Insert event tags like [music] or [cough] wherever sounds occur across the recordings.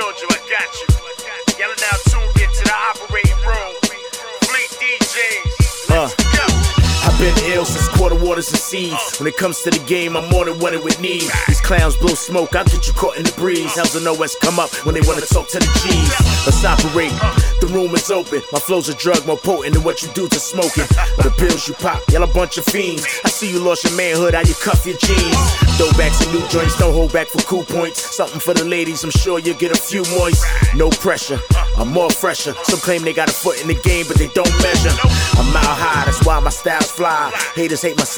told you I got you. Y'all are waters and seeds. When it comes to the game, I'm more than what it would need. These clowns blow smoke, I'll get you caught in the breeze. How's the OS come up when they wanna talk to the G's? Let's operate. The room is open. My flow's a drug more potent than what you do to smoking. The pills you pop, y'all a bunch of fiends. I see you lost your manhood, how you cuff your jeans. Throwbacks and new joints, don't hold back for cool points. Something for the ladies, I'm sure you'll get a few moist. No pressure, I'm more fresher. Some claim they got a foot in the game, but they don't measure. I'm out high, that's why my style's fly. Haters hate my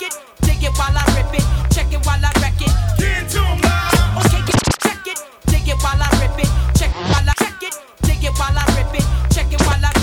lick it, dig it while I rip it, check it while I wreck it. Get into now. Okay, get, check it, dig it while I rip it, check it while I check it, dig it while I rip it, check it while I.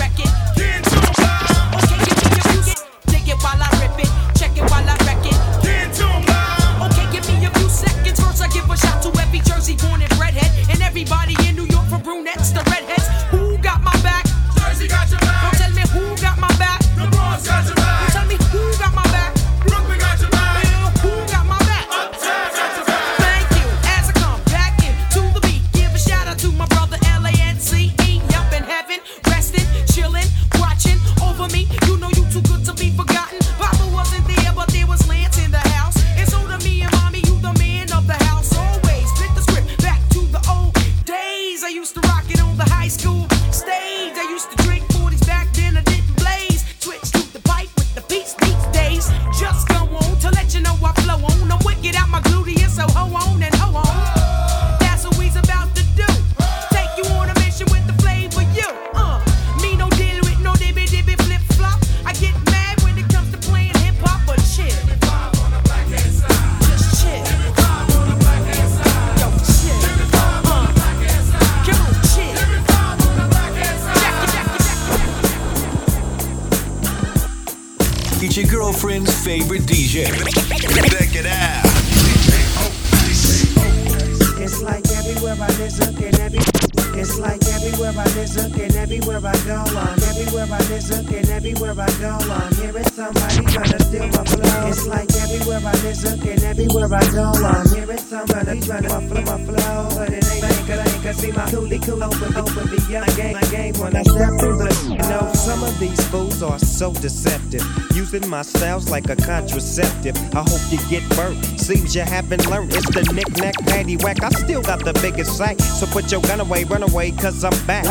my flow. It's like everywhere I listen, and everywhere I go, I'm hearing somebody trying to muffle my flow. But it ain't like I ain't can see my coolie cool open, open beyond game, my game when I step through the. You know, some of these fools are so deceptive, using my style's like a contraceptive. I hope you get burnt. Seems you haven't learned. It's the knick-knack, patty whack. I still got the biggest sack. So put your gun away, run away, cause I'm back.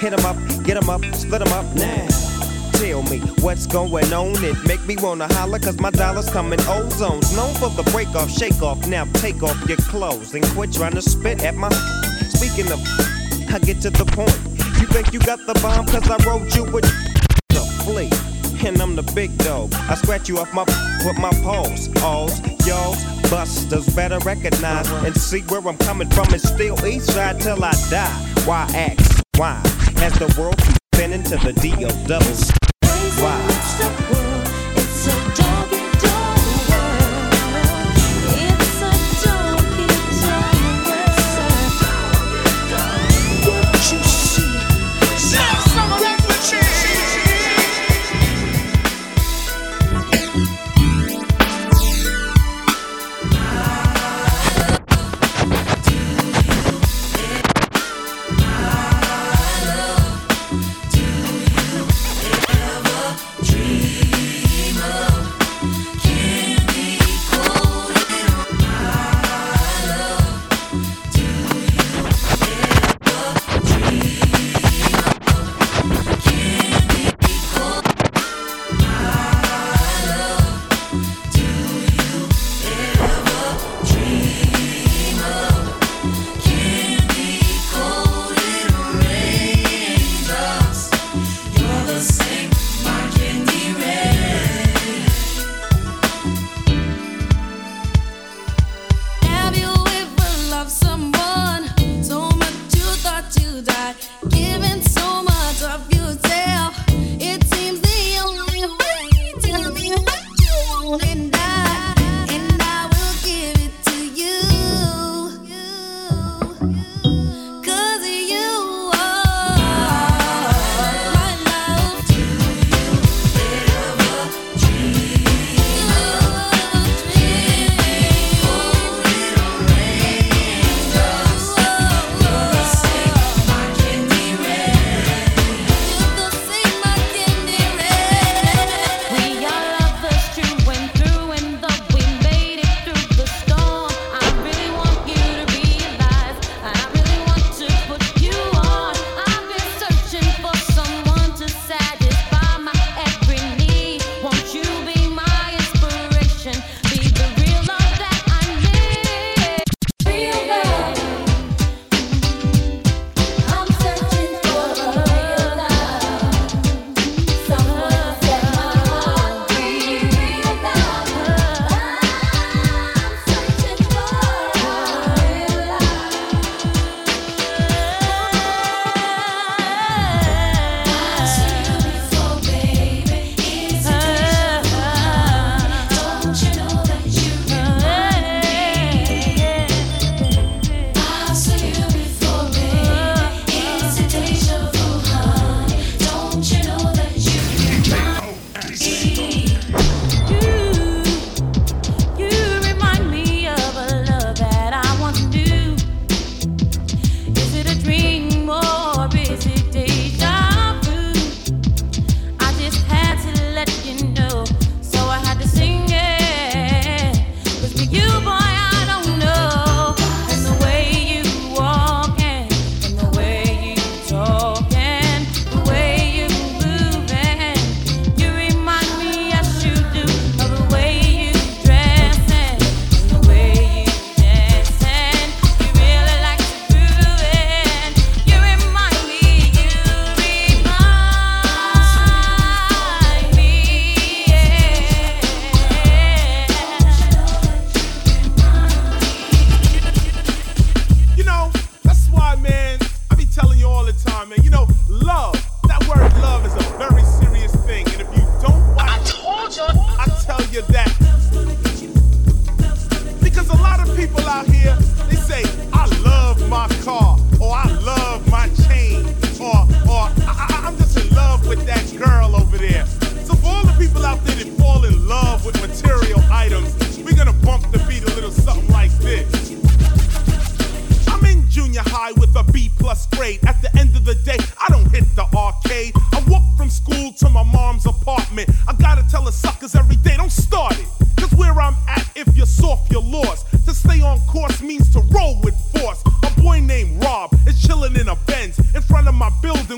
Hit 'em up, get 'em up, split 'em up now. Tell me what's going on. It make me wanna holler cause my dollars come in ozones. Known for the break off, shake off. Now take off your clothes and quit trying to spit at my. Speaking of, I get to the point. You think you got the bomb cause I wrote you with the flee and I'm the big dog. I scratch you off my with my paws. Alls, y'all, busters better recognize and see where I'm coming from and still east side till I die. Why ask? Why? Has the world keeps spinning to the D.O. doubles? Why?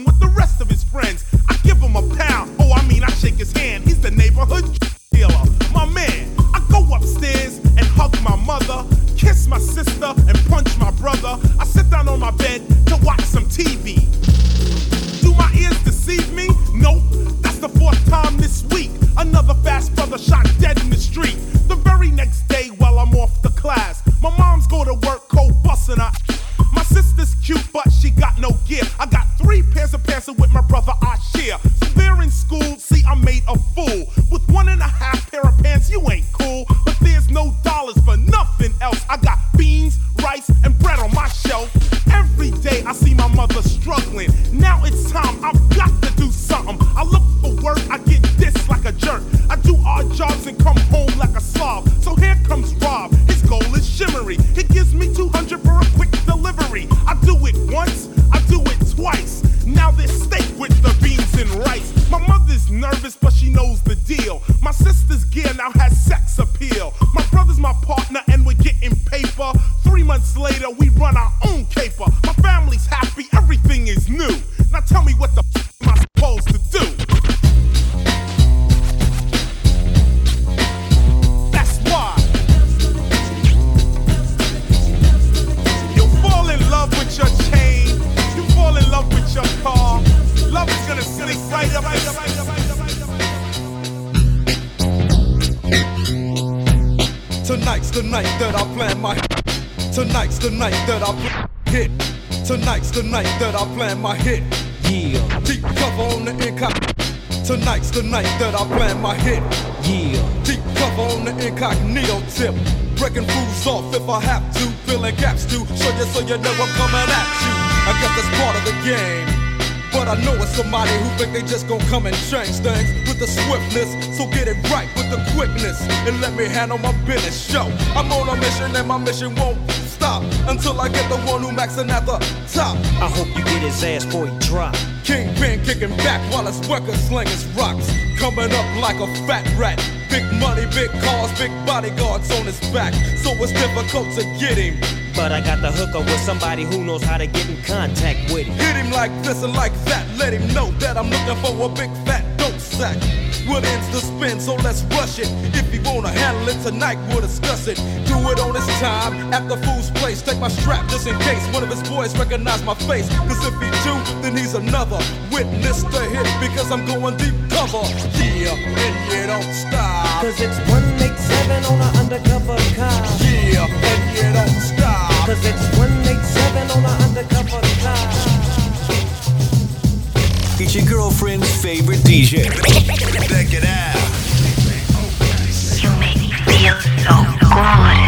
With the rest Tonight's the night that I hit. Tonight's the night that I plan my hit. Yeah, Deep cover on the incog. Tonight's the night that I plan my hit. yeah. Deep cover on the incognito tip. Breaking fools off if I have to. Filling gaps too. So just so you know I'm coming at you. I guess that's part of the game. But I know it's somebody who think they just gon' come and change things with the swiftness. So get it right with the quickness and let me handle my business. Show I'm on a mission and my mission won't stop until I get the one who maxing at the top. I hope you get his ass before he drop. Kingpin kicking back while his worker slinging rocks. Coming up like a fat rat. Big money, big cars, big bodyguards on his back. So it's difficult to get him. But I got the hookup with somebody who knows how to get in contact with him. Hit him like this and like that. Let him know that I'm looking for a big fat sack. What ends the spin, so let's rush it. If you wanna handle it tonight, we'll discuss it. Do it on his time, at the fool's place. Take my strap just in case one of his boys recognize my face. Cause if he do, then he's another witness to hit because I'm going deep cover. Yeah, and you don't stop. Cause it's 187 on an undercover car. Yeah, and you don't stop. Cause it's 187 on an undercover car. It's your girlfriend's favorite DJ. Check it out. You make me feel so good.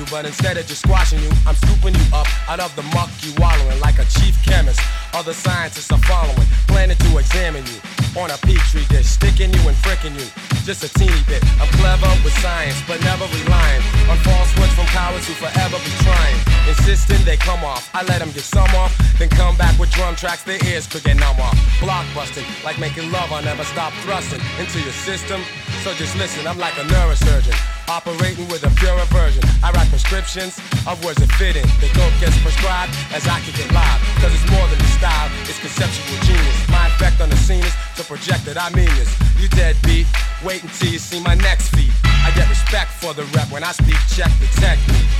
You, but instead of just squashing you, I'm scooping you up out of the muck you wallowing like a chief chemist. Other scientists are following, planning to examine you on a petri dish, sticking you and fricking you. Just a teeny bit. I'm clever with science, but never relying on false words from cowards who forever be trying. Insisting they come off, I let them get some off, then come back with drum tracks their ears could get numb off. Blockbusting, like making love, I never stop thrusting into your system. So just listen, I'm like a neurosurgeon, operating with a pure version. I write prescriptions of words that fit in. The dope gets prescribed as I kick it live. Cause it's more than the style, it's conceptual genius. My effect on the scene is to project that I mean this. You deadbeat, wait until you see my next feat. I get respect for the rep when I speak. Check the technique.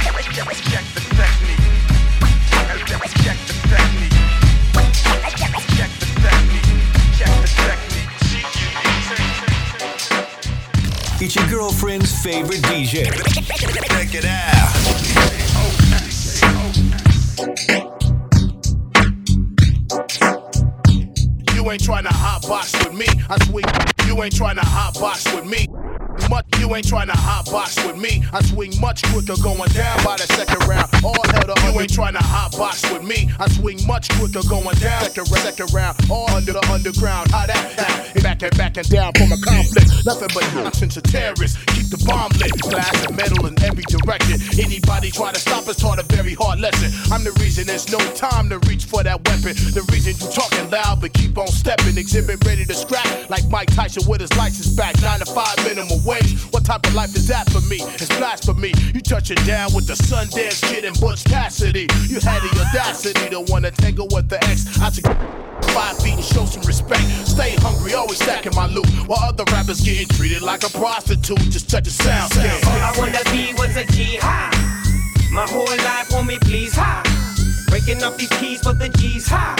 Check the technique. Check the technique. It's your girlfriend's favorite DJ. Check it out. You ain't trying to hot box with me. I swing. You ain't trying to hot box with me. Much, you ain't trying to hot box with me. I swing much quicker going down by the second round. All hell to you ain't trying to hot box with me. I swing much quicker going down second, second round. All under the underground. How that? that and back and down from a conflict. Nothing but nonsense of terrorists. Keep the bomb lit. Glass and metal in every direction. Anybody try to stop us taught a very hard lesson. I'm the reason there's no time to reach for that weapon. The reason you talking loud but keep on stepping. Xzibit ready to scrap like Mike Tyson with his license back. Nine to five minimum wage. What type of life is that for me? It's blasphemy. You touching down with the Sundance Kid and Butch Cassidy. You had the audacity to wanna tangle with the ex. I five feet and show some respect. Stay hungry, always stacking my loot. While other rappers getting treated like a prostitute. Just touch the sound. All I wanna be what's a G high. My whole life on me, please high. Breaking up these keys for the G's high.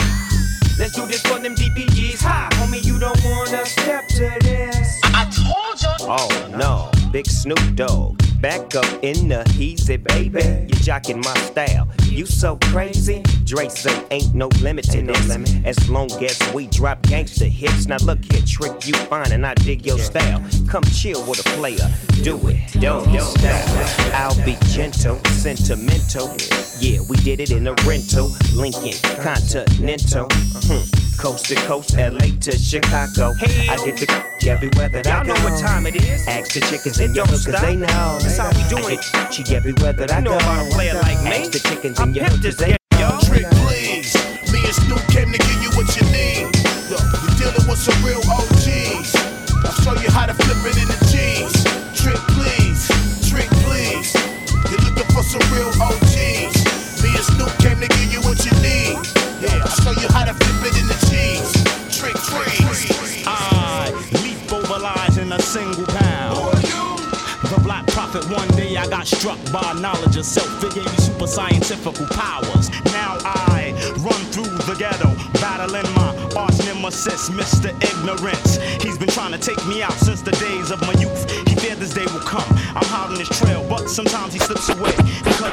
Let's do this for them DPGs high. Homie, you don't wanna step to this. I told you. Oh no, big Snoop Dogg. Back up in the easy, baby. You jocking my style. You so crazy. Dre say ain't no limit to this. As long as we drop gangster hits. Now look here, trick you fine and I dig your style. Come chill with a player. Do it, don't stop. I'll be gentle, sentimental. Yeah, we did it in a rental. Lincoln, Continental. Hmm. Coast to coast, LA to Chicago. Hey, I get the everywhere that I Y'all know what time it is. Ask the chickens in It your don't cause they know. That's how we doing it. She everywhere that I You know go. about a player like me. Ask the chickens I in your pimp cause they y'all. Trick, please. Me and Snoop came to give you what you need. Look, you're dealing with some real OGs. I'll show you how to flip it in the jeans. Trick, please. Trick, please. You're looking for some real OGs. Struck by knowledge of self. It gave me super scientific powers. Now I run through the ghetto, battling my arch nemesis, Mr. Ignorance. He's been trying to take me out since the days of my youth. He feared this day will come. I'm on his trail, but sometimes he slips away. Because I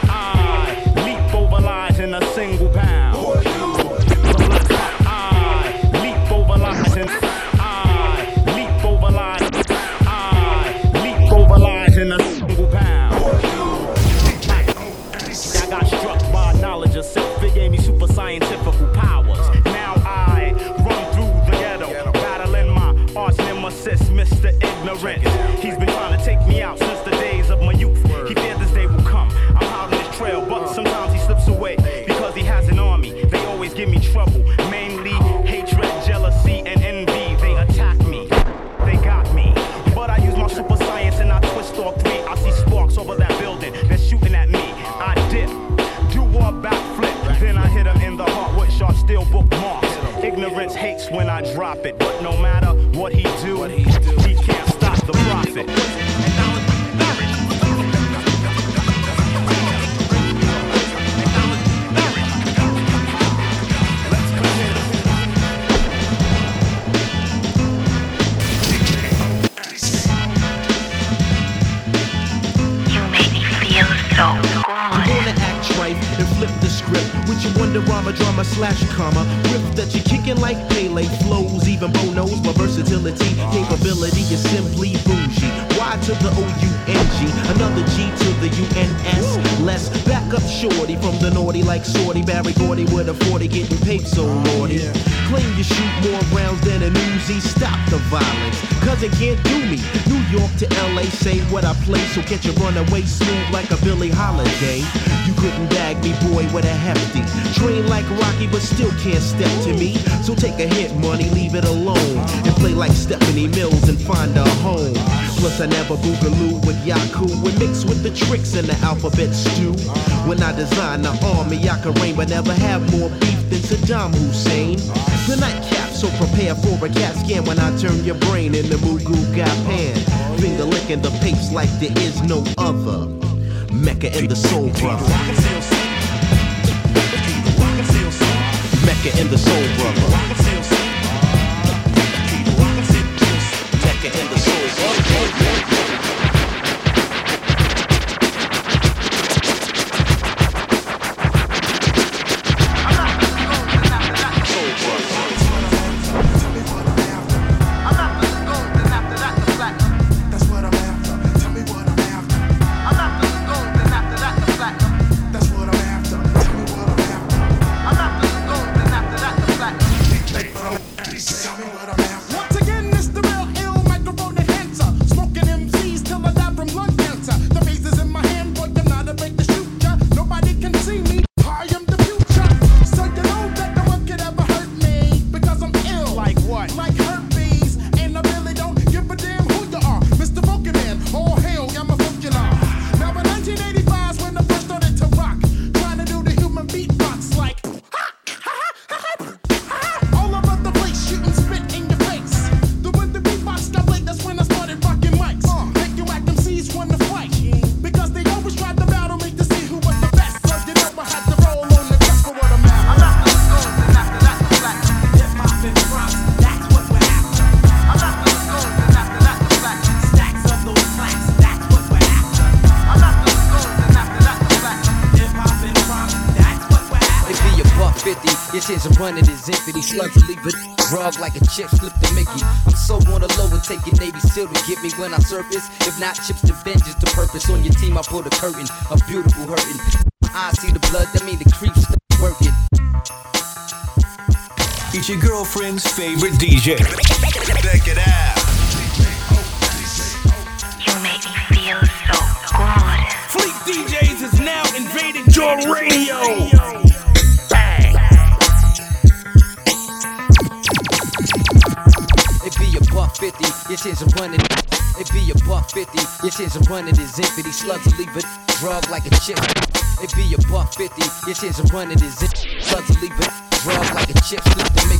Catch a runaway smooth like a Billie Holiday. You couldn't bag me boy with a hefty train like Rocky but still can't step to me. So take a hit money leave it alone and play like Stephanie Mills and find a home. Plus I never boogaloo with Yaku and mix with the tricks in the alphabet stew when I design the army I can reign but never have more beef than Saddam Hussein. The nightcap so prepare for a cat scan. When I turn your brain into Mugu Gapan finger licking the papes like there is no other. Mecca and the soul brother Mecca and the soul brother of running. Slugs will leave a drug like a chip slip to Mickey. I'm so on the low and taking Navy SEAL to get me when I surface. If not chips to vengeance to purpose. On your team, I pull the curtain. A beautiful hurting. I see the blood, that mean the creeps start working. It's your girlfriend's favorite DJ. Check it out. You make me feel so good. Fleet DJs is now invading your radio. 50, your chance of running. It be a buck 50, your chance of running is infinity. Slugs will leave a drug like a chip. It be a buck 50, your chance of running is infinity. Slugs will leave a drug like a chip.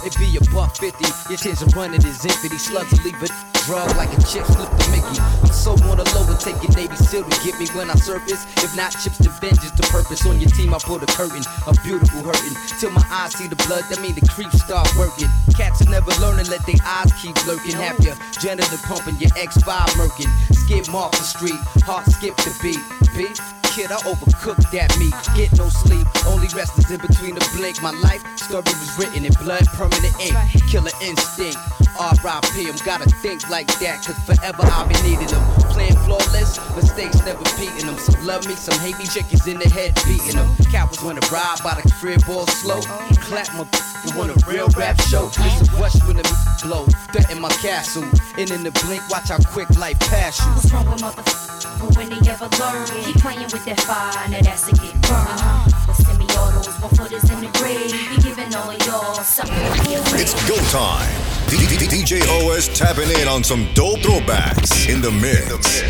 It be a buck 50, your chance of running is infinity. Slugs will leave a drug like a chip. flip the Mickey. I'm so on the low and taking Navy SEAL to get me when I surface. If not chips to vengeance to purpose. On your team, I pull the curtain. A beautiful hurting. Till my eyes see the blood, that mean the creeps start working. Cats are never learning, let their eyes keep lurking. Have your janitor pumping, your X5 murking. Skip off the street, heart skip the beat. Beat? Kid, I overcooked that meat. Get no sleep, only rest is in between the blink. My life story was written in blood, permanent ink. Killer instinct. R.I.P. I'm gotta think like that, cause forever I've been needing them. Playing flawless, mistakes never beating them. Some love me, some hate me, chickens in the head beating them. Cowards wanna ride by the crib all slow. Clap my you want a real rap show? It's a rush when the blow. Threaten my castle. And in the blink, watch how quick life pass you. What's wrong with motherfuckers? When they ever learn, keep playing with that fire, now that's a get burned. With semi-autos, one footers in the grave, be giving all of y'all something to It's go time. D- D- D- DJ OS tapping in on some dope throwbacks in the mix.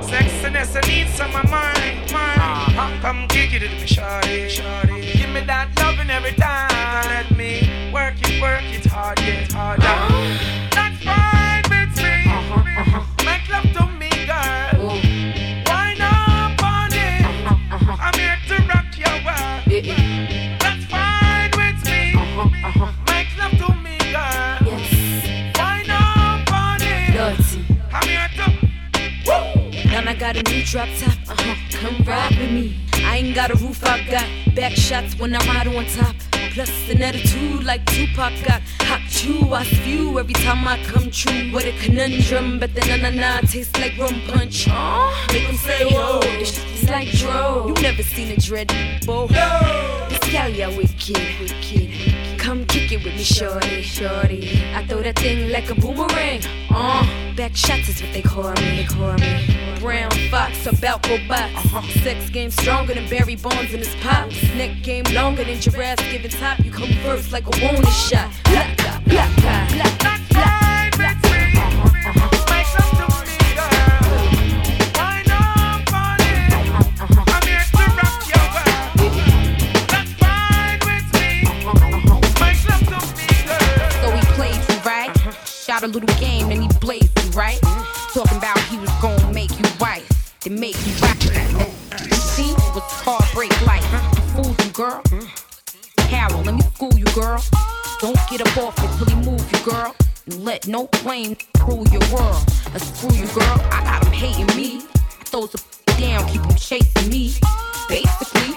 Sexiness, I need some of mine, mine. Come kick it with me, shawty, shawty. Me that loving every time. Let me work it, work it hard, yeah, harder. [gasps] when I ride on top. Plus an attitude like Tupac got hot chew. I spew every time I come true with a conundrum, but the na na na tastes like rum punch. Uh, make them say, oh, this shit is like dro. You never seen a dread bow. This gal, yeah, wicked, wicked. Come kick it with me, shorty, shorty. I throw that thing like a boomerang. Uh, back shots is what they call me, they call me. Brown fox, a Balco box. Sex game stronger than Barry Bonds in his pops. Neck game longer than giraffes giving top. You come first like a warning shot. Black, black, black, black, heartbreak like? You fooled you, girl. Carol, let me school you, girl. Don't get up off it till he move you, girl. And let no flame rule your world. Uh, screw you, girl. I got him hating me. I throws a down, keep him chasing me. Basically,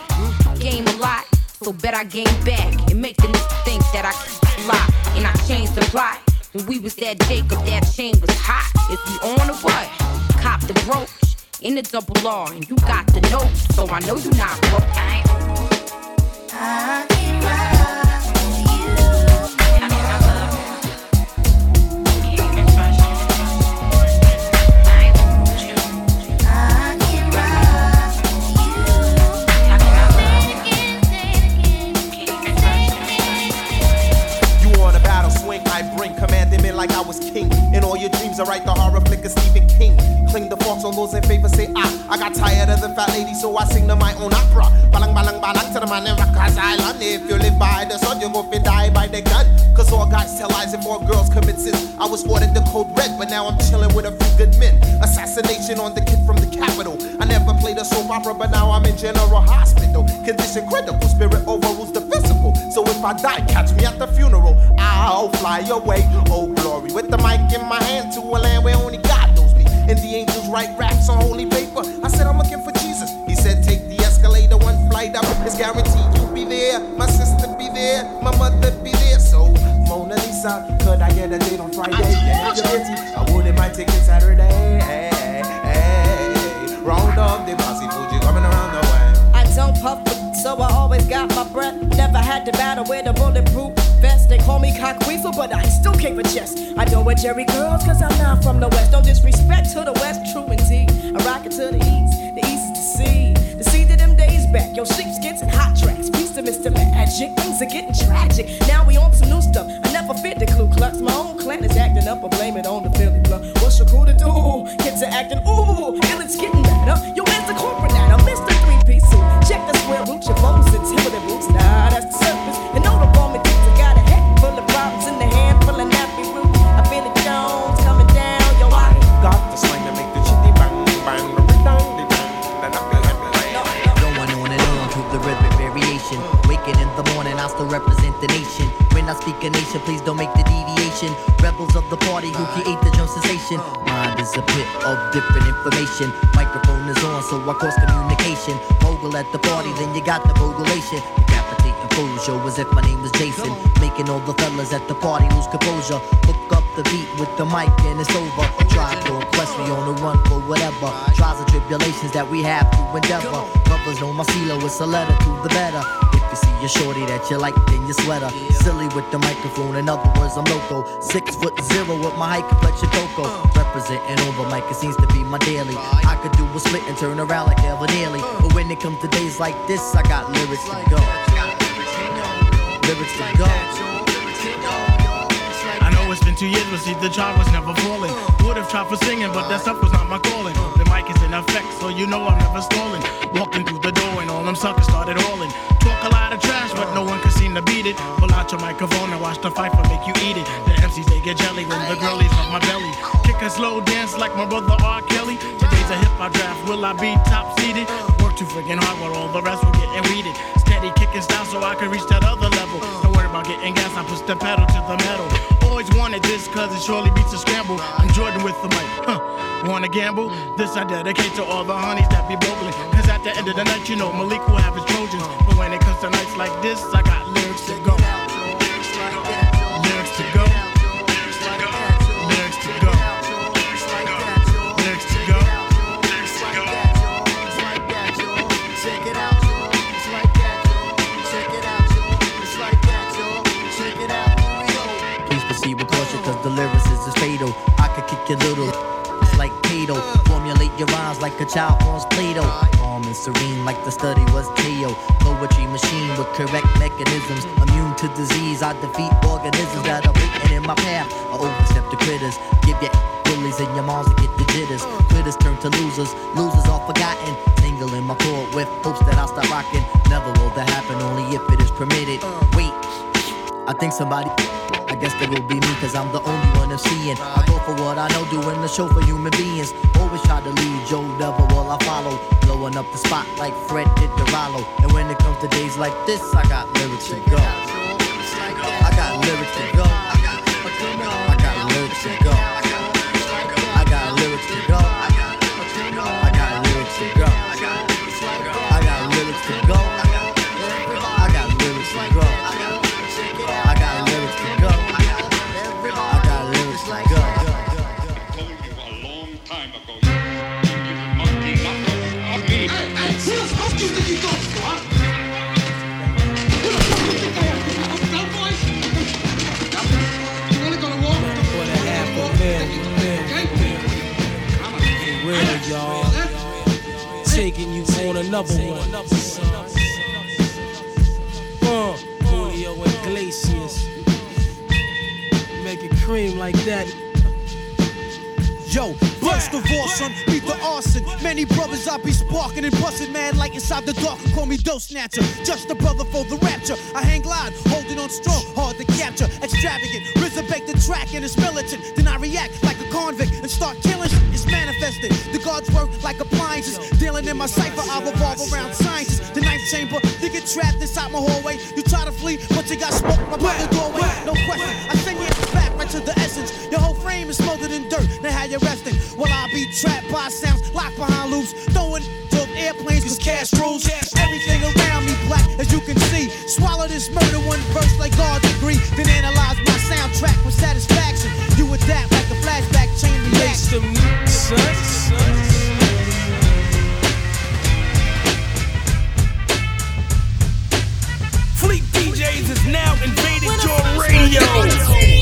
game a lot, so bet I game back and make the think that I can lie. And I changed the plot. When we was that Jacob, that chain was hot. Is we on or what? Cop the brooch in the double R, and you got the note, so I know you're not broke. I ain't I love you battle swing, I bring commanding like I was king. In all your dreams, I write the horror flick of Stephen King. On those in favor, say ah. I got tired of the fat lady, so I sing to my own opera. Balang balang balang to the man in Rikers Island. If you live by the sun, you go fi die by the gun. Cause all guys tell lies and more girls commit sins. I was ordered the code red, but now I'm chilling with a few good men. Assassination on the kid from the capital. I never played a soap opera, but now I'm in general hospital. Condition critical, spirit overrules the physical. So if I die, catch me at the funeral. I'll fly away, oh glory. With the mic in my hand to a land where only write raps on holy paper. I said, I'm looking for Jesus. He said, take the escalator, one flight up. It's guaranteed you'll be there. My sister be there, my mother be there. So, Mona Lisa, could I get a date on Friday? Yeah, you're. I wouldn't mind taking Saturday. Hey, hey, hey. Round up the posse, Fugee coming around the way. I don't puff, so I always got my breath. Never had to battle with a bulletproof vest. They call me cock weasel, but I still keep a chest. I know where Jheri curls, cause I'm not from the west. No disrespect to the west, true indeed. I rock it to the east, the east the sea. The sea to them days back, yo, sheepskins and hot tracks. Peace to Mr. Magic, things are getting tragic. Now we on some new stuff. I never fit the Ku Klux. My own clan is acting up, I blame it on the Philly blood. What's your crew to do? Kids are acting, ooh, and it's getting better. Please don't make the deviation. Rebels of the party who create the drum sensation. Mind is a pit of different information. Microphone is on, so I cross communication. Mogul at the party, then you got the mogulation. Decapitating fools, yo, as if my name was Jason. Making all the fellas at the party lose composure. Hook up the beat with the mic and it's over. Try to request me on the run for whatever. Trials and tribulations that we have to endeavor. Brothers know my CeeLo, it's a letter to the better. If you see a shorty that you like, in your sweater. Silly with the microphone, in other words, I'm loco. Six foot zero with my height complexion cocoa. Representing over the mic, it seems to be my daily. I could do a split and turn around like Evan Nearly. But when it comes to days like this, I got lyrics to go. Lyrics to go. I know it's been two years, but see, the job was never falling. Would have tried for singing, but that stuff was not my calling. Is in effect, so you know I'm never stalling. Walking through the door, and all them suckers started hauling. Talk a lot of trash, but no one can seem to beat it. Pull out your microphone and watch the fight for make you eat it. The MCs, they get jelly when the girlies love my belly. Kick a slow dance like my brother R. Kelly. Today's a hip hop draft, will I be top seeded? Work too friggin' hard while all the rest were getting weeded. Steady kicking style so I can reach that other level. Don't worry about getting gas, I push the pedal to the metal. Always wanted this cause it surely beats a scramble. I'm Jordan with the mic, huh? Wanna gamble? This I dedicate to all the honeys that be bogling. Cause at the end of the night, you know Malik will have his Trojans. But when it comes to nights like this, I got lyrics to go. Correct mechanisms. Immune to disease, I defeat organisms that are waiting in my path. I overstep the critters. Give your bullies and your moms to get the jitters. Critters turn to losers. Losers are forgotten. Tingle in my cord with hopes that I'll stop rocking. Never will that happen, only if it is permitted. Wait. I think somebody, I guess it will be me, cause I'm the only one of seeing. I go for what I know, doing the show for human beings. Always try to lead Joe Devil while I follow. Blowing up the spot like Fred this, sucker got nothing to go I got lyrics to go. I got lyrics to go. I got lyrics to go. I got lyrics to go. I got lyrics to go. I got lyrics to go. I got lyrics to go. I got lyrics to go. I got lyrics to go. Real, Taking you on another one. Uh, Julio Iglesias. Make it cream like that. Yo, first of all, son, beat the arson. Many brothers I be sparking and busting mad like inside the dark. Call me dough snatcher, just a brother for the rapture. I hang glide, holding on strong, hard to capture. Extravagant, resurrect the track and it's militant. Then I react like a convict and start killing. Manifested. The gods work like appliances. Dealing in my cipher, I revolve around sciences. The ninth chamber, you get trapped inside my hallway. You try to flee, but you got smoked my brother doorway. No question, I send you back right to the essence. Your whole frame is smothered in dirt. Now how you resting? While I be trapped by sounds locked behind loops. Throwing airplanes cause cash rules. Everything around me black as you can see. Swallow this murder one verse like God degree. Then analyze my soundtrack with satisfaction. You adapt like a flashback chain reaction. Fleet DJs has now invaded your radio.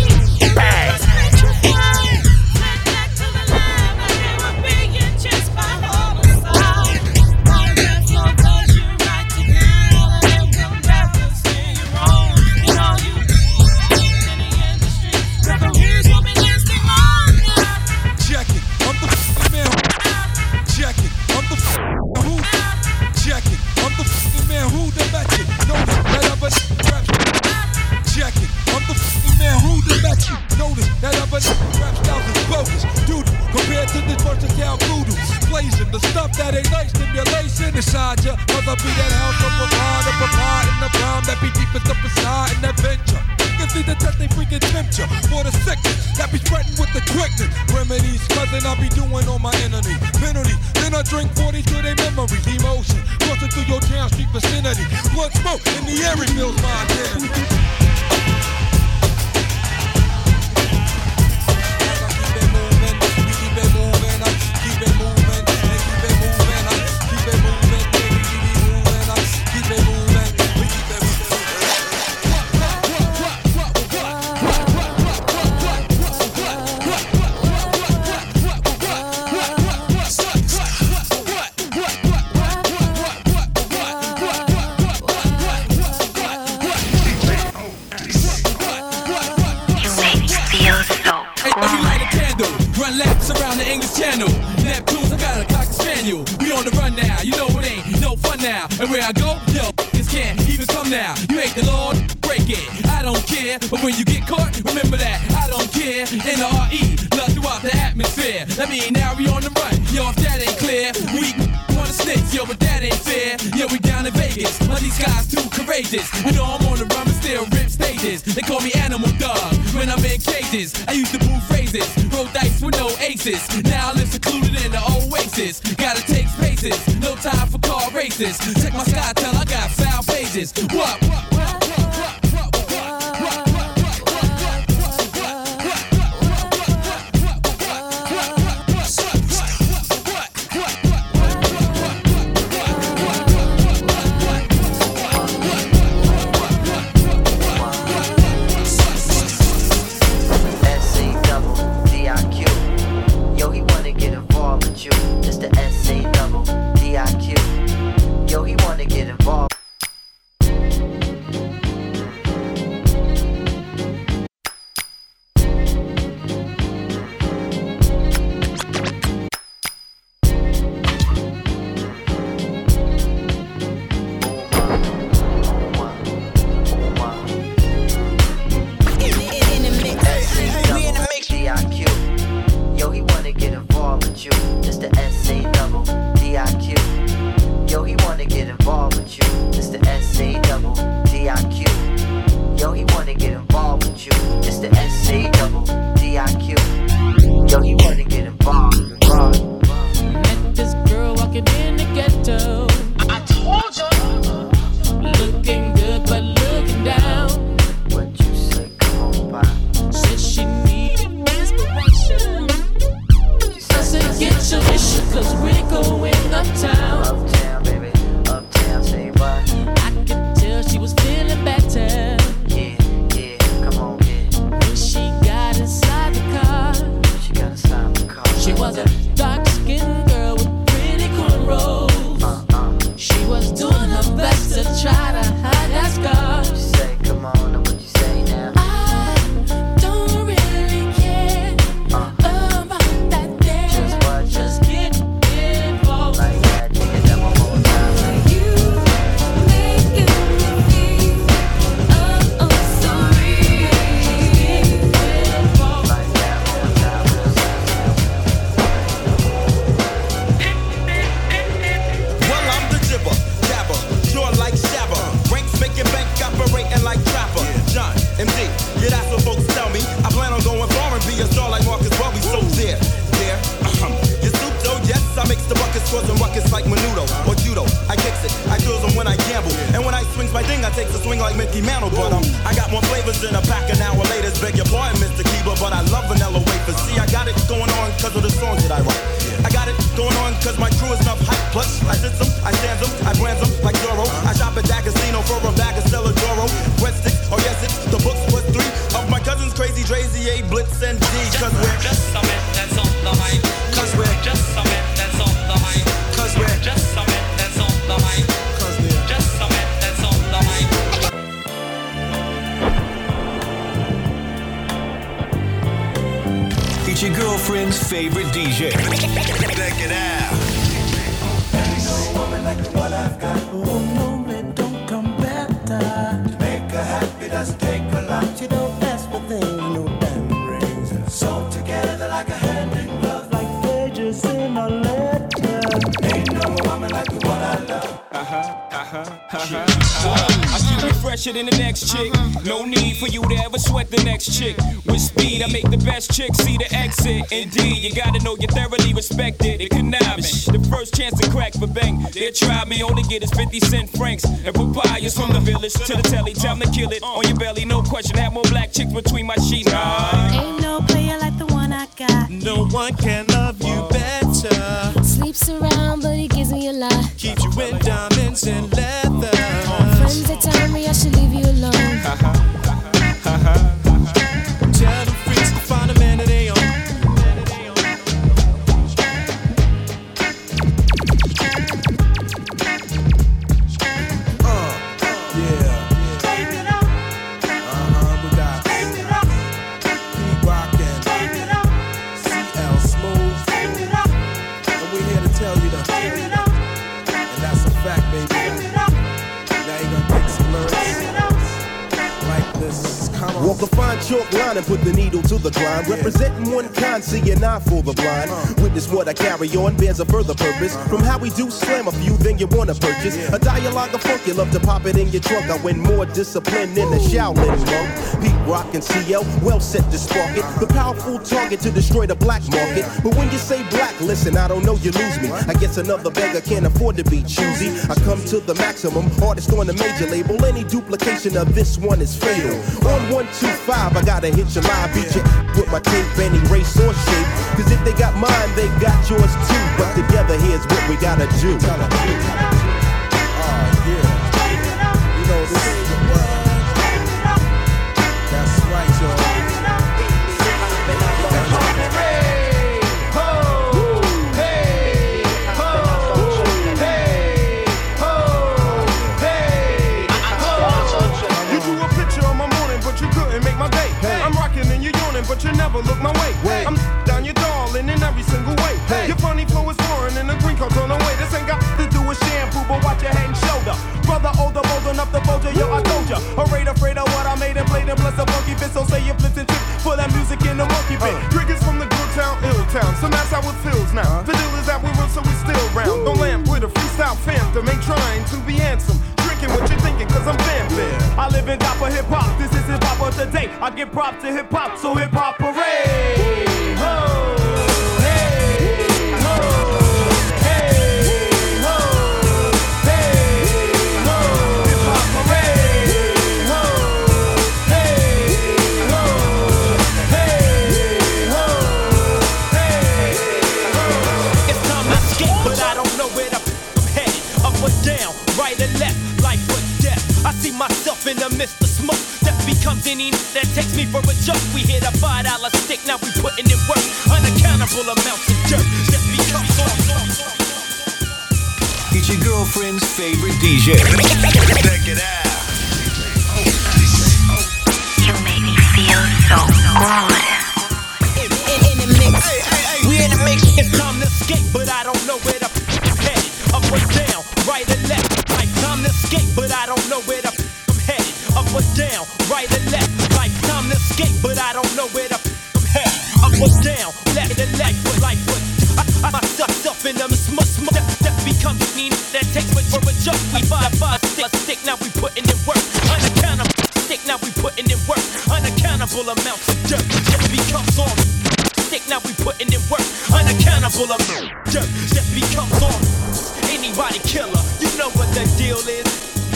Channel. Neptunes, I got a cocker spaniel. We on the run now, you know it ain't no fun now. And where I go, yo, this can't even come now. You ain't the Lord, break it. I don't care, but when you get caught, remember that I don't care. N R E, love throughout the atmosphere. That mean now we on the run, yo. If that ain't clear, we wanna snitch, yo, but that ain't fair. Yo, we down in Vegas, but these guys too courageous. You know I'm on the run, but still rip They call me Animal Dog when I'm in cages. I used to move phrases, roll dice with no aces. Now I live secluded in the oasis. Gotta take spaces, no time for car races. Check my sky, tell I got foul pages. What, what, I keep you fresher than the next chick. No need for you to ever sweat the next chick. With speed, I make the best chick see the exit. Indeed, you gotta know you're thoroughly respected. It conniving. The first chance to crack for bang. They try me, only get is 50 cent francs. And papayas from the village to the telly. Time to kill it. On your belly, no question. Have more black chicks between my sheets. Nah. Ain't no player like the one I got. No one can love you better. Sleeps around, but he gives me a lot. Keeps you in diamonds and leather. Friends that tell me I should leave you alone. Uh-huh. Uh-huh. Uh-huh. Tell A fine chalk line and put the needle to the grind. Representing one kind, see an eye for the blind. Witness what I carry on bears a further purpose. From how we do slam a few, then you wanna purchase. A dialogue of funk, you love to pop it in your trunk. I win more discipline than a Shaolin monk. Pete Rock and CL, well set to spark it. The powerful target to destroy the black market. But when you say black, listen, I don't know, you lose me. I guess another beggar can't afford to be choosy. I come to the maximum, artist on the major label. Any duplication of this one is fatal. On 125, I gotta hit your line, beat you with my tape and erase or shape. Cause if they got mine, they got yours too. But together, here's what we gotta do. Ah, you know, this ya. Afraid, afraid of what I made and played and plus a funky fit. So say you flips and trips for that music in the monkey pit. Uh. Triggers from the good town, ill town. So that's how it feels now. Uh-huh. The deal is that we real, so we still round. Don't lamp with a freestyle phantom, ain't trying to be handsome. Drinking what you're thinking, cause I'm vamping. I live and die for hip hop. This is hip hop of today. I give props to hip hop, so hip hop parade.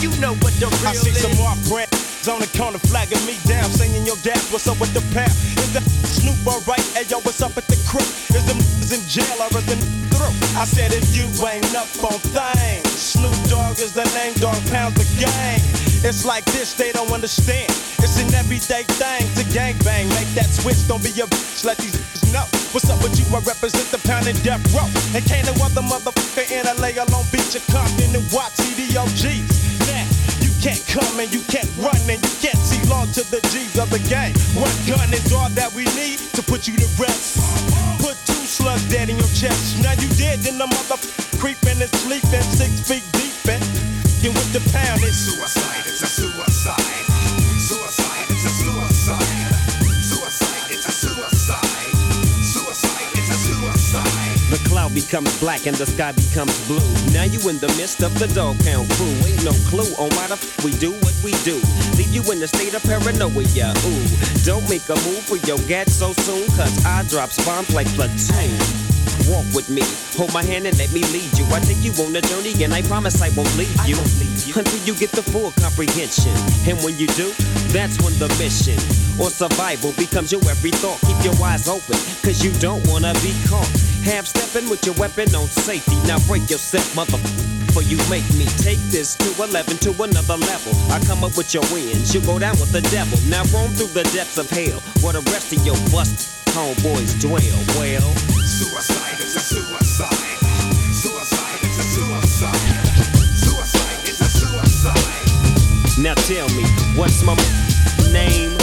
You know what the deal is. You know what the real I see is. some more brands on the corner flagging me down, saying yo dad, what's up with the pap? Is that Snoop alright? Hey yo, what's up at the crib? Is them in jail or is them through? I said if you ain't up on things, Snoop Dogg is the name, Dogg Pound the gang. It's like this, they don't understand. It's an everyday thing to gang bang. Make that switch, don't be a bitch, let these What's up with you? I represent the pound and death row. And can't no other motherfucker in LA Long Beach your Compton and watch CDOGs. Now, you can't come and you can't run and you can't see long to the G's of the game. One gun is all that we need to put you to rest. Put two slugs dead in your chest. Now you dead in the motherfucker creeping and sleeping six feet deep and with the pound. It's suicide, it's a. Suicide, cloud becomes black and the sky becomes blue. Now you in the midst of the Dogg Pound crew. Ain't no clue on why the we do what we do. Leave you in a state of paranoia. Ooh, don't make a move for your gat so soon, cause I drop bombs like platoon. Walk with me, hold my hand and let me lead you. I take you on a journey and I promise I won't leave you leave you. until you get the full comprehension. And when you do, that's when the mission or survival becomes your every thought. Keep your eyes open, cause you don't wanna be caught. Half stepping with your weapon on safety. Now break yourself, mother. For you make me take this to 11 to another level. I come up with your wins, you go down with the devil. Now roam through the depths of hell, where the rest of your bust homeboys dwell. Well, Suicide is a suicide. Suicide is a suicide. Suicide is a suicide. now tell me, what's my name?